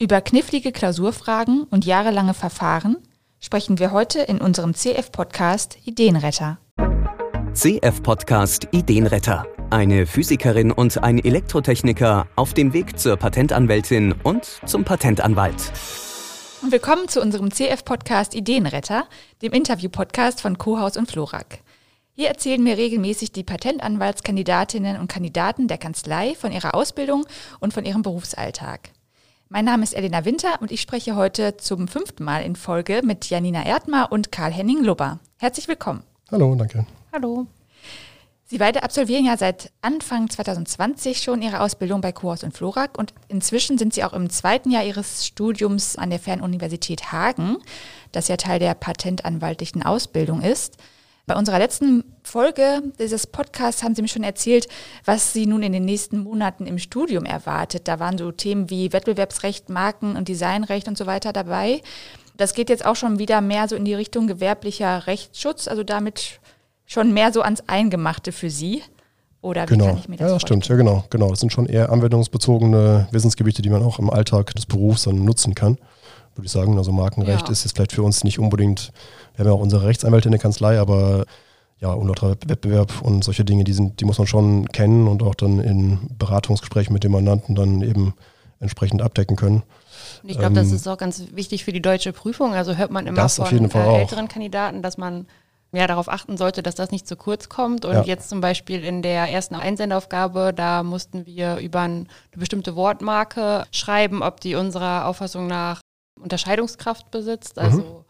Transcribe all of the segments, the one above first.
Über knifflige Klausurfragen und jahrelange Verfahren sprechen wir heute in unserem CF-Podcast Ideenretter. CF-Podcast Ideenretter. Eine Physikerin und ein Elektrotechniker auf dem Weg zur Patentanwältin und zum Patentanwalt. Und willkommen zu unserem CF-Podcast Ideenretter, dem Interview-Podcast von Kohaus und Florak. Hier erzählen mir regelmäßig die Patentanwaltskandidatinnen und Kandidaten der Kanzlei von ihrer Ausbildung und von ihrem Berufsalltag. Mein Name ist Elena Winter und ich spreche heute zum fünften Mal in Folge mit Janina Erdmar und Karl-Henning Lubber. Herzlich willkommen. Hallo, danke. Hallo. Sie beide absolvieren ja seit Anfang 2020 schon ihre Ausbildung bei Kohaus und Florak und inzwischen sind sie auch im zweiten Jahr ihres Studiums an der Fernuniversität Hagen, das ja Teil der patentanwaltlichen Ausbildung ist. Bei unserer letzten Folge dieses Podcasts haben Sie mir schon erzählt, was Sie nun in den nächsten Monaten im Studium erwartet. Da waren so Themen wie Wettbewerbsrecht, Marken- und Designrecht und so weiter dabei. Das geht jetzt auch schon wieder mehr so in die Richtung gewerblicher Rechtsschutz, also damit schon mehr so ans Eingemachte für Sie. Oder wie genau. kann ich mir das Ja, vorstellen? stimmt, ja genau, genau. Das sind schon eher anwendungsbezogene Wissensgebiete, die man auch im Alltag des Berufs dann nutzen kann, würde ich sagen. Also Markenrecht Ja. ist jetzt vielleicht für uns nicht unbedingt, wir haben ja auch unsere Rechtsanwälte in der Kanzlei, aber ja, unlauterer Wettbewerb und solche Dinge, die sind, die muss man schon kennen und auch dann in Beratungsgesprächen mit dem Mandanten dann eben entsprechend abdecken können. Und ich glaube, das Ähm, ist auch ganz wichtig für die deutsche Prüfung. Also hört man immer Das von äh, älteren Kandidaten, dass man ja darauf achten sollte, dass das nicht zu kurz kommt. Und Ja. jetzt zum Beispiel in der ersten Einsendaufgabe, da mussten wir über ein- eine bestimmte Wortmarke schreiben, ob die unserer Auffassung nach Unterscheidungskraft besitzt, Mhm. also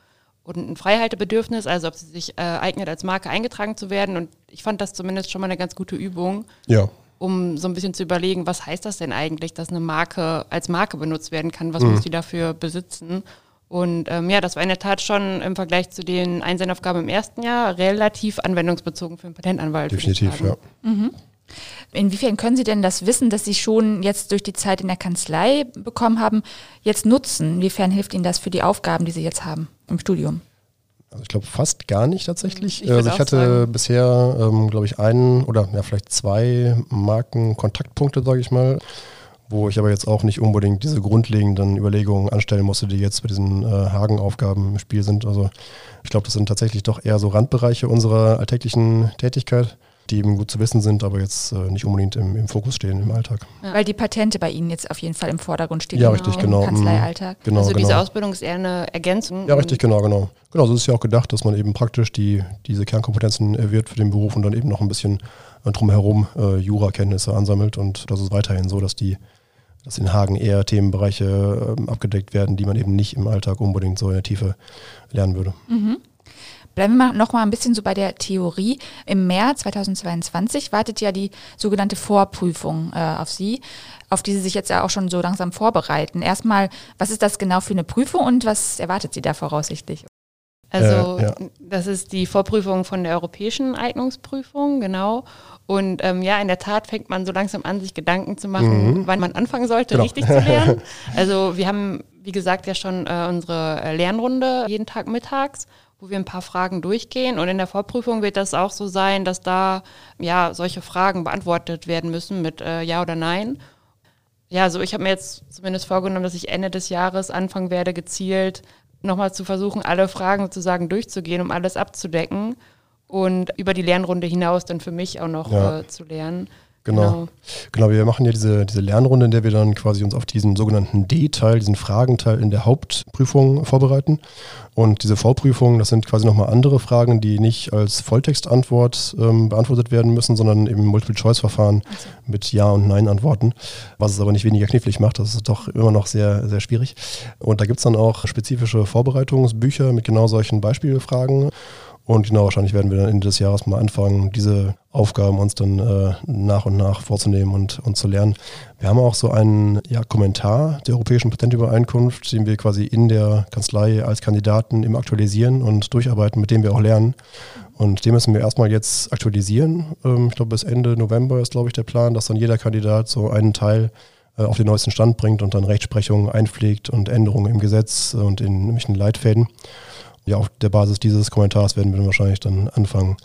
und ein Freihaltebedürfnis, also ob sie sich äh, eignet, als Marke eingetragen zu werden. Und ich fand das zumindest schon mal eine ganz gute Übung Ja, um so ein bisschen zu überlegen, was heißt das denn eigentlich, dass eine Marke als Marke benutzt werden kann, was Mhm. muss die dafür besitzen. Und ähm, ja, das war in der Tat schon im Vergleich zu den Einsendaufgaben im ersten Jahr relativ anwendungsbezogen für einen Patentanwalt. definitiv, ja. Inwiefern können Sie denn das Wissen, das Sie schon jetzt durch die Zeit in der Kanzlei bekommen haben, jetzt nutzen? Inwiefern hilft Ihnen das für die Aufgaben, die Sie jetzt haben im Studium? Also ich glaube fast gar nicht tatsächlich. Ich also ich hatte sagen. bisher, ähm, glaube ich, einen oder ja vielleicht zwei Markenkontaktpunkte, sage ich mal, wo ich aber jetzt auch nicht unbedingt diese grundlegenden Überlegungen anstellen musste, die jetzt bei diesen äh, Hagen-Aufgaben im Spiel sind. Also ich glaube, das sind tatsächlich doch eher so Randbereiche unserer alltäglichen Tätigkeit, die eben gut zu wissen sind, aber jetzt äh, nicht unbedingt im, im Fokus stehen im Alltag. Ja. Weil die Patente bei Ihnen jetzt auf jeden Fall im Vordergrund stehen. Ja, im- richtig, im genau. Mhm. Kanzleialltag. Genau, also genau. diese Ausbildung ist eher eine Ergänzung. Ja, richtig, genau, genau. Genau, so ist es ja auch gedacht, dass man eben praktisch die, diese Kernkompetenzen erwirbt für den Beruf und dann eben noch ein bisschen äh, drumherum äh, Jurakenntnisse ansammelt. Und das ist weiterhin so, dass die, dass in Hagen eher Themenbereiche ähm, abgedeckt werden, die man eben nicht im Alltag unbedingt so in der Tiefe lernen würde. Bleiben wir noch mal ein bisschen so bei der Theorie. Im März 2022 wartet ja die sogenannte Vorprüfung äh, auf Sie, auf die Sie sich jetzt ja auch schon so langsam vorbereiten. Erstmal, was ist das genau für eine Prüfung und was erwartet Sie da voraussichtlich? Also Äh, ja. das ist die Vorprüfung von der europäischen Eignungsprüfung, genau. Und ähm, ja, in der Tat fängt man so langsam an, sich Gedanken zu machen, Mhm. wann man anfangen sollte, Genau. richtig zu lernen. Also wir haben, wie gesagt, ja schon äh, unsere Lernrunde jeden Tag mittags, wo wir ein paar Fragen durchgehen. Und in der Vorprüfung wird das auch so sein, dass da ja solche Fragen beantwortet werden müssen mit äh, Ja oder Nein. Ja, also ich habe mir jetzt zumindest vorgenommen, dass ich Ende des Jahres anfangen werde, gezielt nochmal zu versuchen, alle Fragen sozusagen durchzugehen, um alles abzudecken und über die Lernrunde hinaus dann für mich auch noch Ja. äh, zu lernen. Genau. Genau, wir machen ja diese, diese Lernrunde, in der wir dann quasi uns auf diesen sogenannten D-Teil, diesen Fragenteil in der Hauptprüfung vorbereiten. Und diese Vorprüfungen, das sind quasi nochmal andere Fragen, die nicht als Volltextantwort ähm, beantwortet werden müssen, sondern im Multiple-Choice-Verfahren mit Ja- und Nein-Antworten, was es aber nicht weniger knifflig macht. Das ist doch immer noch sehr, sehr schwierig. Und da gibt es dann auch spezifische Vorbereitungsbücher mit genau solchen Beispielfragen. Und genau, wahrscheinlich werden wir dann Ende des Jahres mal anfangen, diese Aufgaben uns dann äh, nach und nach vorzunehmen und, und zu lernen. Wir haben auch so einen ja, Kommentar der Europäischen Patentübereinkunft, den wir quasi in der Kanzlei als Kandidaten immer aktualisieren und durcharbeiten, mit dem wir auch lernen. Und den müssen wir erstmal jetzt aktualisieren. Ähm, ich glaube, bis Ende November ist, glaube ich, der Plan, dass dann jeder Kandidat so einen Teil äh, auf den neuesten Stand bringt und dann Rechtsprechung einpflegt und Änderungen im Gesetz und in nämlichen Leitfäden. Ja, auf der Basis dieses Kommentars werden wir dann wahrscheinlich dann anfangen,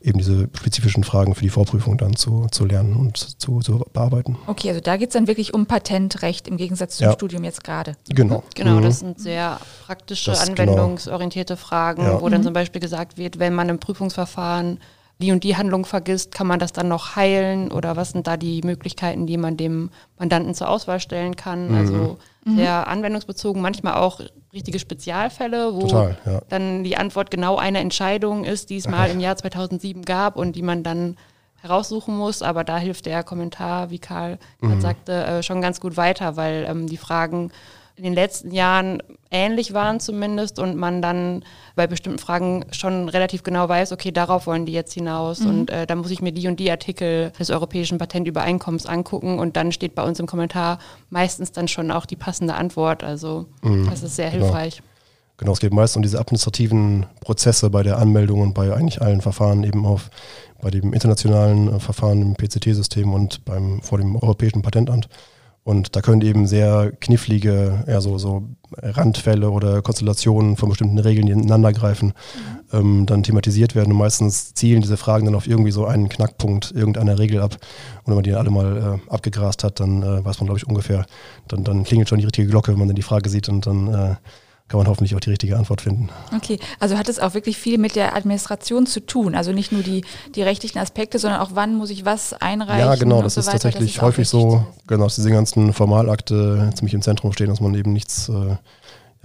eben diese spezifischen Fragen für die Vorprüfung dann zu, zu lernen und zu, zu bearbeiten. Okay, also da geht es dann wirklich um Patentrecht im Gegensatz zum Ja. Studium jetzt gerade. Genau. Genau, Mhm. das sind sehr praktische, Das, genau. anwendungsorientierte Fragen, Ja. wo dann zum Beispiel gesagt wird, wenn man im Prüfungsverfahren die und die Handlung vergisst, kann man das dann noch heilen oder was sind da die Möglichkeiten, die man dem Mandanten zur Auswahl stellen kann? Mhm. Also sehr anwendungsbezogen, manchmal auch richtige Spezialfälle, wo Total, ja. dann die Antwort genau eine Entscheidung ist, die es mal im Jahr 2007 gab und die man dann heraussuchen muss. Aber da hilft der Kommentar, wie Karl Mhm. gerade sagte, äh, schon ganz gut weiter, weil ähm, die Fragen in den letzten Jahren ähnlich waren zumindest und man dann bei bestimmten Fragen schon relativ genau weiß, okay, darauf wollen die jetzt hinaus und äh, dann muss ich mir die und die Artikel des Europäischen Patentübereinkommens angucken und dann steht bei uns im Kommentar meistens dann schon auch die passende Antwort. Also das ist sehr genau. hilfreich. Genau, es geht meist um diese administrativen Prozesse bei der Anmeldung und bei eigentlich allen Verfahren eben auf, bei dem internationalen äh, Verfahren im PCT-System und beim, vor dem Europäischen Patentamt. Und da können eben sehr knifflige, ja, so, so Randfälle oder Konstellationen von bestimmten Regeln, die ineinandergreifen, ähm, dann thematisiert werden. Und meistens zielen diese Fragen dann auf irgendwie so einen Knackpunkt irgendeiner Regel ab. Und wenn man die alle mal äh, abgegrast hat, dann äh, weiß man, glaube ich, ungefähr, dann, dann klingelt schon die richtige Glocke, wenn man dann die Frage sieht und dann äh, kann man hoffentlich auch die richtige Antwort finden. Okay, also hat es auch wirklich viel mit der Administration zu tun. Also nicht nur die, die rechtlichen Aspekte, sondern auch wann muss ich was einreichen. Ja, genau, das so ist weiter. tatsächlich ist auch häufig so, genau, dass diese ganzen Formalakte ziemlich im Zentrum stehen, dass man eben nichts, äh, ja,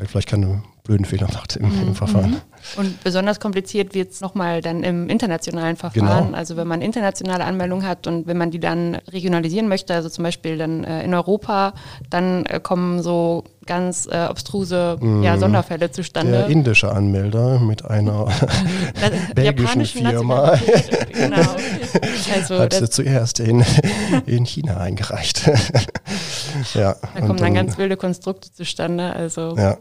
vielleicht keine blöden Fehler macht im, Mhm, im Verfahren. Und besonders kompliziert wird es nochmal dann im internationalen Verfahren. Genau. Also wenn man internationale Anmeldungen hat und wenn man die dann regionalisieren möchte, also zum Beispiel dann äh, in Europa, dann äh, kommen so ganz äh, obstruse ja, Sonderfälle zustande. Mhm. Der indische Anmelder mit einer Na- belgischen Firma. Genau. Also hat das, zuerst in, in China eingereicht. ja, da kommen dann ganz wilde Konstrukte zustande. Also ja,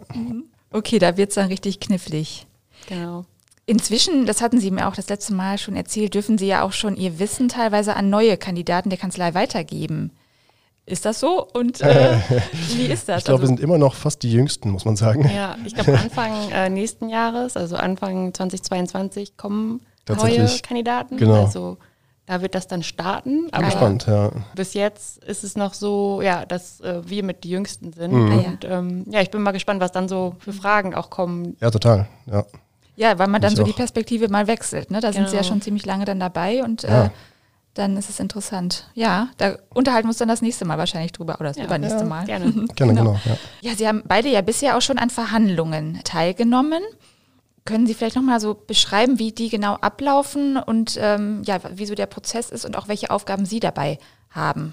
Okay, da wird es dann richtig knifflig. genau. Inzwischen, das hatten Sie mir auch das letzte Mal schon erzählt, dürfen Sie ja auch schon Ihr Wissen teilweise an neue Kandidaten der Kanzlei weitergeben. Ist das so? Und äh, wie ist das? ich glaube, wir Also- sind immer noch fast die Jüngsten, muss man sagen. Ja, ich glaube Anfang äh, nächsten Jahres, also Anfang 2022 kommen neue Tatsächlich. Kandidaten. Genau. Also da wird das dann starten. Aber gespannt, ja. bis jetzt ist es noch so, ja, dass äh, wir mit die Jüngsten sind. Mhm. Ah. Und ähm, ja, ich bin mal gespannt, was dann so für Fragen auch kommen. Ja, total. Ja. ja, weil man dann Ich so die auch. Perspektive mal wechselt. Ne? Da sind Sie ja Genau. schon ziemlich lange dann dabei und äh, Ja. dann ist es interessant. Ja, da unterhalten wir uns dann das nächste Mal wahrscheinlich drüber oder das Ja, übernächste ja, Mal. Gerne. Gerne, Genau. genau. ja. Ja, Sie haben beide ja bisher auch schon an Verhandlungen teilgenommen. Können Sie vielleicht nochmal so beschreiben, wie die genau ablaufen und ähm, ja, wie so der Prozess ist und auch welche Aufgaben Sie dabei haben?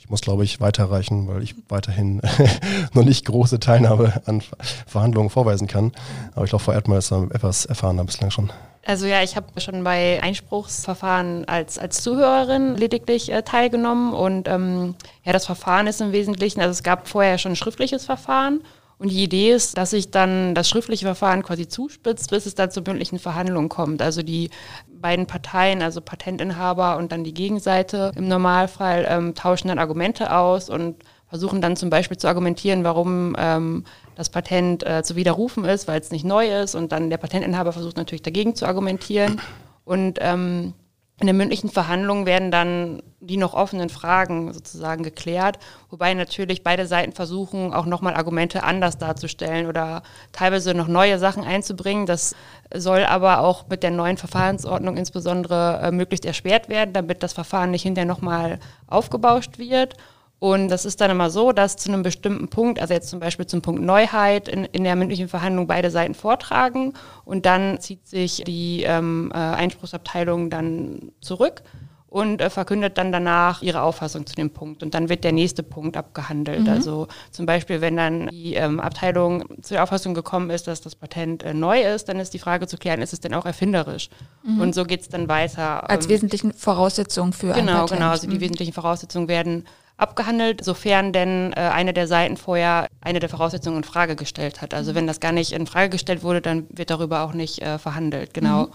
Ich muss, glaube ich, weiterreichen, weil ich weiterhin noch nicht große Teilnahme an Ver- Verhandlungen vorweisen kann. Aber ich glaube, Frau Erdmann ist da etwas erfahrener bislang schon. Also ja, ich habe schon bei Einspruchsverfahren als, als Zuhörerin lediglich äh, teilgenommen und ähm, ja, das Verfahren ist im Wesentlichen, also es gab vorher schon ein schriftliches Verfahren und die Idee ist, dass sich dann das schriftliche Verfahren quasi zuspitzt, bis es dann zur mündlichen Verhandlung kommt. Also die beiden Parteien, also Patentinhaber und dann die Gegenseite im Normalfall ähm, tauschen dann Argumente aus und versuchen dann zum Beispiel zu argumentieren, warum ähm, das Patent äh, zu widerrufen ist, weil es nicht neu ist. Und dann der Patentinhaber versucht natürlich dagegen zu argumentieren. Und ähm, in der mündlichen Verhandlung werden dann die noch offenen Fragen sozusagen geklärt, wobei natürlich beide Seiten versuchen, auch nochmal Argumente anders darzustellen oder teilweise noch neue Sachen einzubringen. Das soll aber auch mit der neuen Verfahrensordnung insbesondere äh, möglichst erschwert werden, damit das Verfahren nicht hinterher nochmal aufgebauscht wird. Und das ist dann immer so, dass zu einem bestimmten Punkt, also jetzt zum Beispiel zum Punkt Neuheit, in, in der mündlichen Verhandlung beide Seiten vortragen und dann zieht sich die ähm, äh, Einspruchsabteilung dann zurück und äh, verkündet dann danach ihre Auffassung zu dem Punkt. Und dann wird der nächste Punkt abgehandelt. Also zum Beispiel, wenn dann die ähm, Abteilung zu der Auffassung gekommen ist, dass das Patent äh, neu ist, dann ist die Frage zu klären, ist es denn auch erfinderisch? Und so geht es dann weiter. Als ähm, wesentlichen Voraussetzung für ein Genau, Patent. genau. Also die Mhm. wesentlichen Voraussetzungen werden abgehandelt, sofern denn äh, eine der Seiten vorher eine der Voraussetzungen in Frage gestellt hat. Also wenn das gar nicht in Frage gestellt wurde, dann wird darüber auch nicht äh, verhandelt. Genau.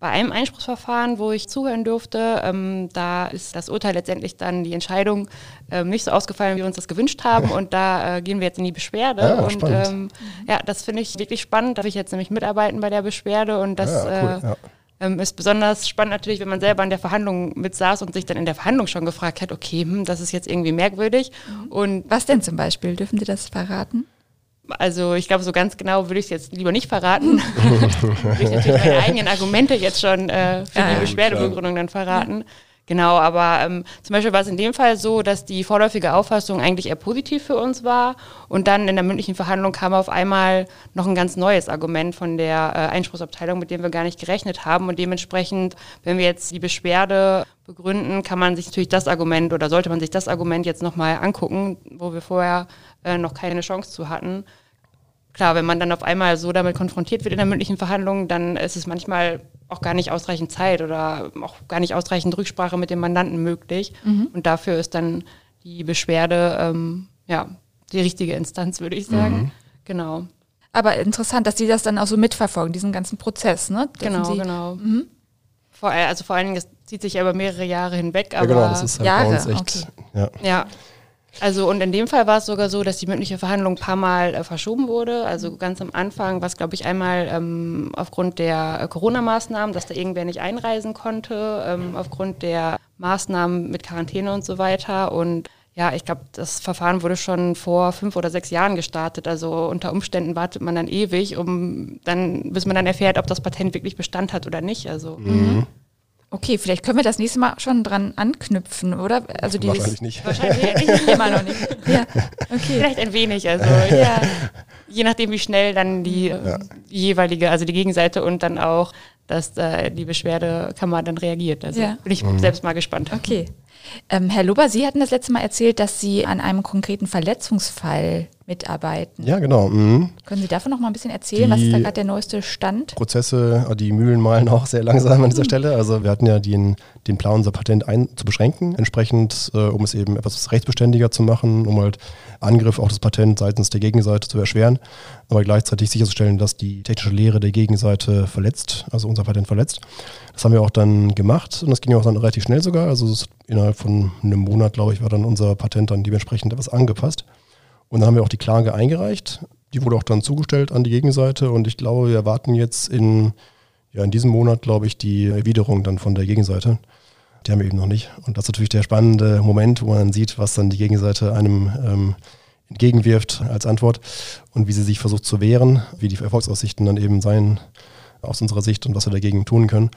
Bei einem Einspruchsverfahren, wo ich zuhören durfte, ähm, da ist das Urteil letztendlich dann die Entscheidung ähm, nicht so ausgefallen, wie wir uns das gewünscht haben. Und da äh, gehen wir jetzt in die Beschwerde. Ja, und ähm, ja, das finde ich wirklich spannend. Darf ich jetzt nämlich mitarbeiten bei der Beschwerde und das Ja, cool, äh, ja. Ähm, ist besonders spannend natürlich, wenn man selber in der Verhandlung mit saß und sich dann in der Verhandlung schon gefragt hat, okay, hm, das ist jetzt irgendwie merkwürdig. Mhm. Und was denn zum Beispiel? Dürfen Sie das verraten? Also ich glaube, so ganz genau würde ich es jetzt lieber nicht verraten. würde ich natürlich meine eigenen Argumente jetzt schon äh, für ja, die Beschwerdebegründung dann verraten. Genau, aber ähm, zum Beispiel war es in dem Fall so, dass die vorläufige Auffassung eigentlich eher positiv für uns war und dann in der mündlichen Verhandlung kam auf einmal noch ein ganz neues Argument von der äh, Einspruchsabteilung, mit dem wir gar nicht gerechnet haben und dementsprechend, wenn wir jetzt die Beschwerde begründen, kann man sich natürlich das Argument oder sollte man sich das Argument jetzt nochmal angucken, wo wir vorher äh, noch keine Chance zu hatten. Klar, wenn man dann auf einmal so damit konfrontiert wird in der mündlichen Verhandlung, dann ist es manchmal auch gar nicht ausreichend Zeit oder auch gar nicht ausreichend Rücksprache mit dem Mandanten möglich. Mhm. Und dafür ist dann die Beschwerde ähm, ja die richtige Instanz, würde ich sagen. Mhm. Genau. Aber interessant, dass Sie das dann auch so mitverfolgen, diesen ganzen Prozess, ne? Dürfen genau, Sie genau. Mhm. Vor, also vor allen Dingen, es zieht sich aber mehrere Jahre hinweg. Aber ja, genau, das ist halt Jahre, bei uns echt. Okay. Ja. ja. Also und in dem Fall war es sogar so, dass die mündliche Verhandlung ein paar Mal äh, verschoben wurde. Also ganz am Anfang war es, glaube ich, einmal ähm, aufgrund der äh, Corona-Maßnahmen, dass da irgendwer nicht einreisen konnte, ähm, aufgrund der Maßnahmen mit Quarantäne und so weiter. Und ja, ich glaube, das Verfahren wurde schon vor fünf oder sechs Jahren gestartet. Also unter Umständen wartet man dann ewig, um dann, bis man dann erfährt, ob das Patent wirklich Bestand hat oder nicht. Also mhm. Okay, vielleicht können wir das nächste Mal schon dran anknüpfen, oder? Also wahrscheinlich nicht. Wahrscheinlich nicht. Immer noch nicht. Ja, okay. Vielleicht ein wenig, also ja. je nachdem, wie schnell dann die, ja. jeweilige, also die Gegenseite und dann auch, dass äh, die Beschwerdekammer dann reagiert. Also ja. bin ich mhm. selbst mal gespannt. Okay. Ähm, Herr Lober, Sie hatten das letzte Mal erzählt, dass Sie an einem konkreten Verletzungsfall mitarbeiten. Ja, genau. Mhm. Können Sie davon noch mal ein bisschen erzählen? Die Was ist da gerade der neueste Stand? Prozesse, äh, die Mühlen malen auch sehr langsam an dieser mhm. Stelle. Also wir hatten ja den, den Plan, unser Patent ein, zu beschränken, entsprechend, äh, um es eben etwas rechtsbeständiger zu machen, um halt Angriff auf das Patent seitens der Gegenseite zu erschweren, aber gleichzeitig sicherzustellen, dass die technische Lehre der Gegenseite verletzt, also unser Patent verletzt. Das haben wir auch dann gemacht und das ging auch dann relativ schnell sogar. Also innerhalb von einem Monat, glaube ich, war dann unser Patent dann dementsprechend etwas angepasst. Und dann haben wir auch die Klage eingereicht. Die wurde auch dann zugestellt an die Gegenseite und ich glaube, wir erwarten jetzt in, ja, in diesem Monat, glaube ich, die Erwiderung dann von der Gegenseite. Die haben wir eben noch nicht. Und das ist natürlich der spannende Moment, wo man sieht, was dann die Gegenseite einem ähm, entgegenwirft als Antwort und wie sie sich versucht zu wehren, wie die Erfolgsaussichten dann eben sein aus unserer Sicht und was wir dagegen tun können.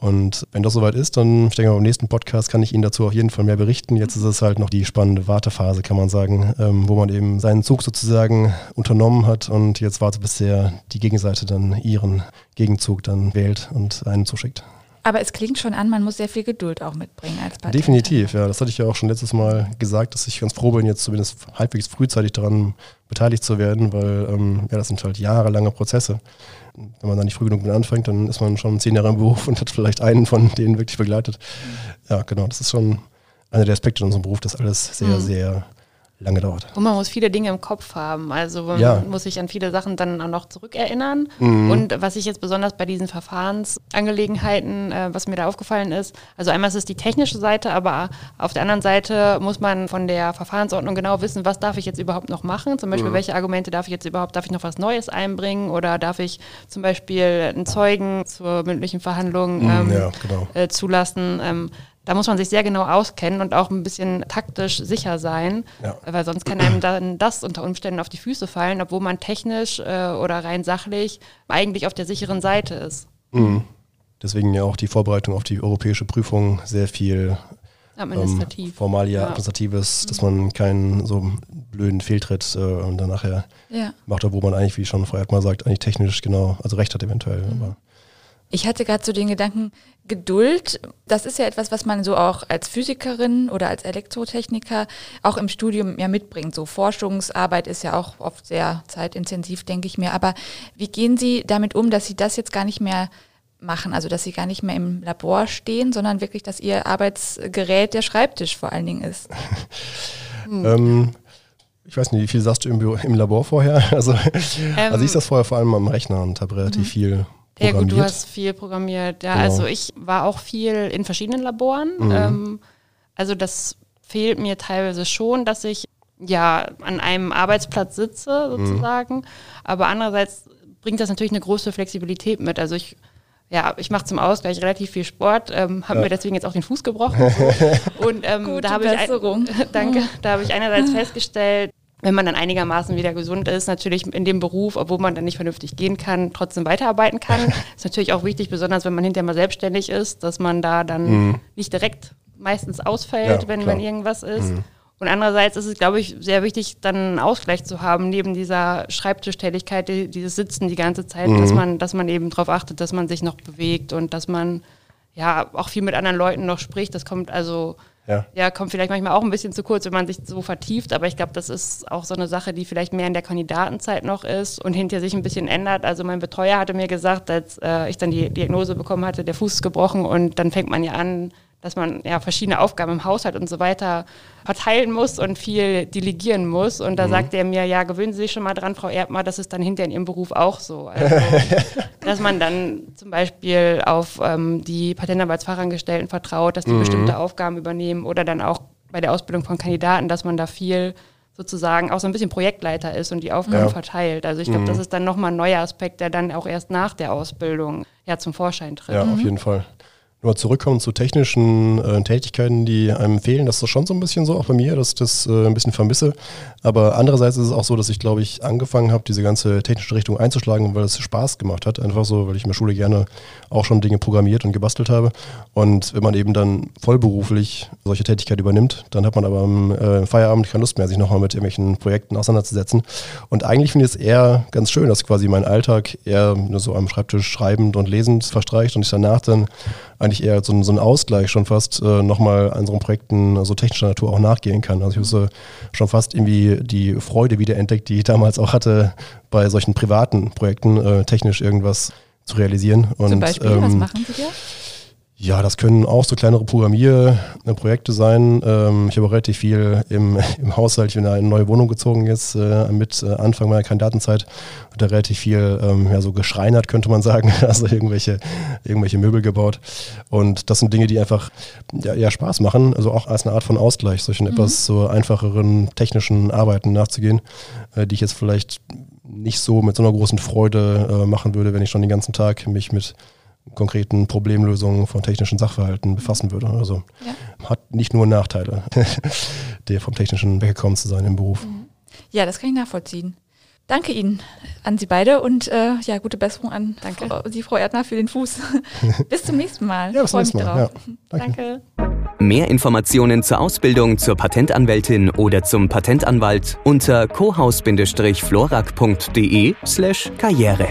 Und wenn das soweit ist, dann ich denke mal, beim nächsten Podcast kann ich Ihnen dazu auf jeden Fall mehr berichten. Jetzt ist es halt noch die spannende Wartephase, kann man sagen, ähm, wo man eben seinen Zug sozusagen unternommen hat und jetzt wartet, bis der, die Gegenseite dann ihren Gegenzug dann wählt und einen zuschickt. Aber es klingt schon an, man muss sehr viel Geduld auch mitbringen als Partei. Definitiv, ja. Das hatte ich ja auch schon letztes Mal gesagt, dass ich ganz froh bin, jetzt zumindest halbwegs frühzeitig daran beteiligt zu werden, weil ähm, ja, das sind halt jahrelange Prozesse wenn man da nicht früh genug mit anfängt, dann ist man schon zehn Jahre im Beruf und hat vielleicht einen von denen wirklich begleitet. Ja, genau, das ist schon einer der Aspekte in unserem Beruf, dass alles sehr, mhm. sehr lange dauert. Und man muss viele Dinge im Kopf haben. Also man ja. muss sich an viele Sachen dann auch noch zurückerinnern. Mhm. Und was ich jetzt besonders bei diesen Verfahrensangelegenheiten, äh, was mir da aufgefallen ist, also einmal ist es die technische Seite, aber auf der anderen Seite muss man von der Verfahrensordnung genau wissen, was darf ich jetzt überhaupt noch machen. Zum Beispiel, mhm. welche Argumente darf ich jetzt überhaupt, darf ich noch was Neues einbringen oder darf ich zum Beispiel einen Zeugen zur mündlichen Verhandlung mhm, ähm, ja, genau. äh, zulassen. Ähm, da muss man sich sehr genau auskennen und auch ein bisschen taktisch sicher sein, ja. weil sonst kann einem dann das unter Umständen auf die Füße fallen, obwohl man technisch äh, oder rein sachlich eigentlich auf der sicheren Seite ist. Mhm. Deswegen ja auch die Vorbereitung auf die europäische Prüfung sehr viel Administrativ. Ähm, Formalia, ja. Administratives, dass man keinen so blöden Fehltritt äh, und dann nachher ja. macht, obwohl man eigentlich, wie schon vorher mal sagt, eigentlich technisch genau, also recht hat eventuell. Mhm. Aber ich hatte gerade so den Gedanken, Geduld, das ist ja etwas, was man so auch als Physikerin oder als Elektrotechniker auch im Studium ja mitbringt. So Forschungsarbeit ist ja auch oft sehr zeitintensiv, denke ich mir. Aber wie gehen Sie damit um, dass Sie das jetzt gar nicht mehr machen? Also, dass Sie gar nicht mehr im Labor stehen, sondern wirklich, dass Ihr Arbeitsgerät der Schreibtisch vor allen Dingen ist? hm. ähm, ich weiß nicht, wie viel sagst du im, Büro, im Labor vorher? Also, ähm, also ich saß vorher vor allem am Rechner und habe relativ mhm. viel ja gut, du hast viel programmiert. Ja, genau. also ich war auch viel in verschiedenen Laboren. Mhm. Ähm, also das fehlt mir teilweise schon, dass ich ja an einem Arbeitsplatz sitze sozusagen. Mhm. Aber andererseits bringt das natürlich eine große Flexibilität mit. Also ich ja, ich mache zum Ausgleich relativ viel Sport, ähm, habe ja. mir deswegen jetzt auch den Fuß gebrochen. Und ähm, da habe ich, ein, danke, da habe ich einerseits festgestellt, wenn man dann einigermaßen wieder gesund ist, natürlich in dem Beruf, obwohl man dann nicht vernünftig gehen kann, trotzdem weiterarbeiten kann. ist natürlich auch wichtig, besonders wenn man hinterher mal selbstständig ist, dass man da dann mhm. nicht direkt meistens ausfällt, ja, wenn, wenn irgendwas ist. Mhm. Und andererseits ist es, glaube ich, sehr wichtig, dann einen Ausgleich zu haben, neben dieser Schreibtischtätigkeit, die, dieses Sitzen die ganze Zeit, mhm. dass, man, dass man eben darauf achtet, dass man sich noch bewegt und dass man ja auch viel mit anderen Leuten noch spricht. Das kommt also, ja. ja, kommt vielleicht manchmal auch ein bisschen zu kurz, wenn man sich so vertieft, aber ich glaube, das ist auch so eine Sache, die vielleicht mehr in der Kandidatenzeit noch ist und hinterher sich ein bisschen ändert. Also mein Betreuer hatte mir gesagt, als äh, ich dann die Diagnose bekommen hatte, der Fuß ist gebrochen und dann fängt man ja an, dass man ja verschiedene Aufgaben im Haushalt und so weiter verteilen muss und viel delegieren muss. Und da mhm. sagt er mir, ja, gewöhnen Sie sich schon mal dran, Frau Erdmann, das ist dann hinter in Ihrem Beruf auch so. Also, dass man dann zum Beispiel auf ähm, die Patentanwaltsfachangestellten vertraut, dass die mhm. bestimmte Aufgaben übernehmen oder dann auch bei der Ausbildung von Kandidaten, dass man da viel sozusagen auch so ein bisschen Projektleiter ist und die Aufgaben ja. verteilt. Also ich glaube, mhm. das ist dann nochmal ein neuer Aspekt, der dann auch erst nach der Ausbildung ja zum Vorschein tritt. Ja, auf mhm. jeden Fall. Nur zurückkommen zu technischen äh, Tätigkeiten, die einem fehlen, das ist schon so ein bisschen so, auch bei mir, dass ich das äh, ein bisschen vermisse. Aber andererseits ist es auch so, dass ich, glaube ich, angefangen habe, diese ganze technische Richtung einzuschlagen, weil es Spaß gemacht hat. Einfach so, weil ich in der Schule gerne auch schon Dinge programmiert und gebastelt habe. Und wenn man eben dann vollberuflich solche Tätigkeit übernimmt, dann hat man aber am äh, Feierabend keine Lust mehr, sich nochmal mit irgendwelchen Projekten auseinanderzusetzen. Und eigentlich finde ich es eher ganz schön, dass quasi mein Alltag eher nur so am Schreibtisch schreibend und lesend verstreicht und ich danach dann eigentlich eher so, so ein Ausgleich schon fast äh, nochmal an so Projekten so technischer Natur auch nachgehen kann. Also ich habe schon fast irgendwie die Freude wiederentdeckt, die ich damals auch hatte, bei solchen privaten Projekten äh, technisch irgendwas zu realisieren. Und, Zum Beispiel, ähm, was machen Sie da? Ja, das können auch so kleinere Programmierprojekte sein. Ähm, ich habe auch relativ viel im, im Haushalt, ich bin in eine neue Wohnung gezogen jetzt äh, mit äh, Anfang meiner Kandidatenzeit und da relativ viel ähm, ja, so geschreinert, könnte man sagen. Also irgendwelche, irgendwelche Möbel gebaut. Und das sind Dinge, die einfach ja, eher Spaß machen, also auch als eine Art von Ausgleich, solchen mhm. etwas so einfacheren technischen Arbeiten nachzugehen, äh, die ich jetzt vielleicht nicht so mit so einer großen Freude äh, machen würde, wenn ich schon den ganzen Tag mich mit konkreten Problemlösungen von technischen Sachverhalten befassen würde. Also ja. hat nicht nur Nachteile, der vom Technischen weggekommen zu sein im Beruf. Mhm. Ja, das kann ich nachvollziehen. Danke Ihnen an Sie beide und äh, ja, gute Besserung an Danke. Frau, Sie, Frau Erdner, für den Fuß. bis zum nächsten Mal. Ja, bis zum nächsten Mal. Ja, danke. danke. Mehr Informationen zur Ausbildung zur Patentanwältin oder zum Patentanwalt unter cohaus-florak.de slash karriere.